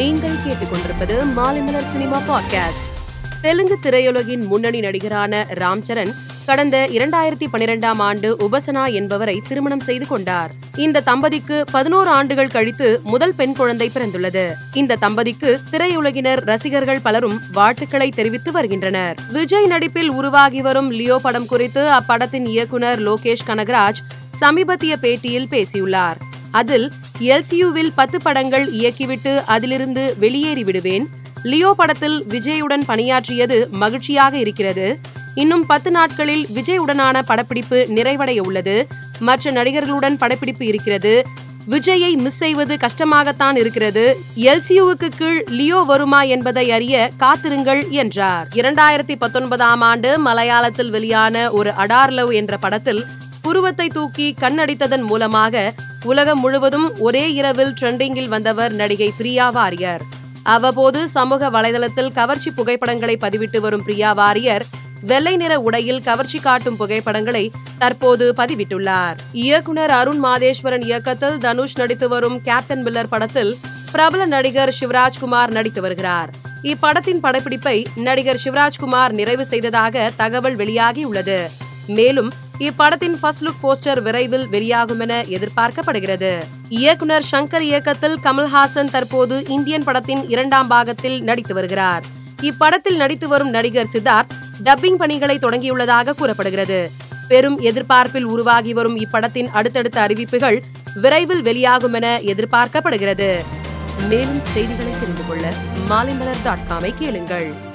நீங்கள் கேட்டுக்கொண்டிருப்பது Maalaimalar cinema podcast. Telugu திரையுலகின் முன்னணி நடிகரான ராம் சரண் கடந்த இரண்டாயிரத்தி பனிரெண்டாம் ஆண்டு உபசனா என்பவரை திருமணம் செய்து கொண்டார். இந்த தம்பதிக்கு பதினோரு ஆண்டுகள் கழித்து முதல் பெண் குழந்தை பிறந்துள்ளது. இந்த தம்பதிக்கு திரையுலகினர் ரசிகர்கள் பலரும் வாழ்த்துக்களை தெரிவித்து வருகின்றனர். விஜய் நடிப்பில் உருவாகி வரும் லியோ படம் குறித்து அப்படத்தின் இயக்குனர் லோகேஷ் கனகராஜ் சமீபத்திய பேட்டியில் பேசியுள்ளார். அதில் எல்சியூவில் பத்து படங்கள் இயக்கிவிட்டு அதிலிருந்து வெளியேறி விடுவேன். லியோ படத்தில் விஜயுடன் பணியாற்றியது மகிழ்ச்சியாக இருக்கிறது. இன்னும் பத்து நாட்களில் விஜயுடனான படப்பிடிப்பு நிறைவடைய உள்ளது. மற்ற நடிகர்களுடன் படப்பிடிப்பு இருக்கிறது. விஜயை மிஸ் செய்வது கஷ்டமாகத்தான் இருக்கிறது. எல்சியூவுக்கு கீழ் லியோ வருமா என்பதை அறிய காத்திருங்கள் என்றார். இரண்டாயிரத்தி பத்தொன்பதாம் ஆண்டு மலையாளத்தில் வெளியான ஒரு அடார் லவ் என்ற படத்தில் புருவத்தை தூக்கி கண்ணடித்ததன் மூலமாக உலகம் முழுவதும் ஒரே இரவில் ட்ரெண்டிங்கில் வந்தவர் நடிகை பிரியா வாரியர். அவ்வப்போது சமூக வலைதளத்தில் கவர்ச்சி புகைப்படங்களை பதிவிட்டு வரும் பிரியா வாரியர் வெள்ளை நிற உடையில் கவர்ச்சி காட்டும் புகைப்படங்களை தற்போது பதிவிட்டுள்ளார். இயக்குனர் அருண் மாதேஸ்வரன் இயக்கத்தில் தனுஷ் நடித்து வரும் கேப்டன் பில்லர் படத்தில் பிரபல நடிகர் சிவராஜ்குமார் நடித்து வருகிறார். இப்படத்தின் படப்பிடிப்பை நடிகர் சிவராஜ்குமார் நிறைவு செய்ததாக தகவல் வெளியாகியுள்ளது மேலும் இப்படத்தின் ஃபர்ஸ்ட் லுக் போஸ்டர் விரைவில் வெளியாகும் என எதிர்பார்க்கப்படுகிறது. இயக்குனர் சங்கர் இயக்கத்தில் கமல்ஹாசன் தற்போது இந்தியன் படத்தின் இரண்டாம் பாகத்தில் நடித்து வருகிறார். இப்படத்தில் நடித்து வரும் நடிகர் சித்தார்த் டப்பிங் பணிகளை தொடங்கியுள்ளதாக கூறப்படுகிறது. பெரும் எதிர்பார்ப்பில் உருவாகி வரும் இப்படத்தின் அடுத்தடுத்த அறிவிப்புகள் விரைவில் வெளியாகும் என எதிர்பார்க்கப்படுகிறது. மேலும் செய்திகளை தெரிந்து கொள்ள மாலைமலர் டாட் காமை கேளுங்கள்.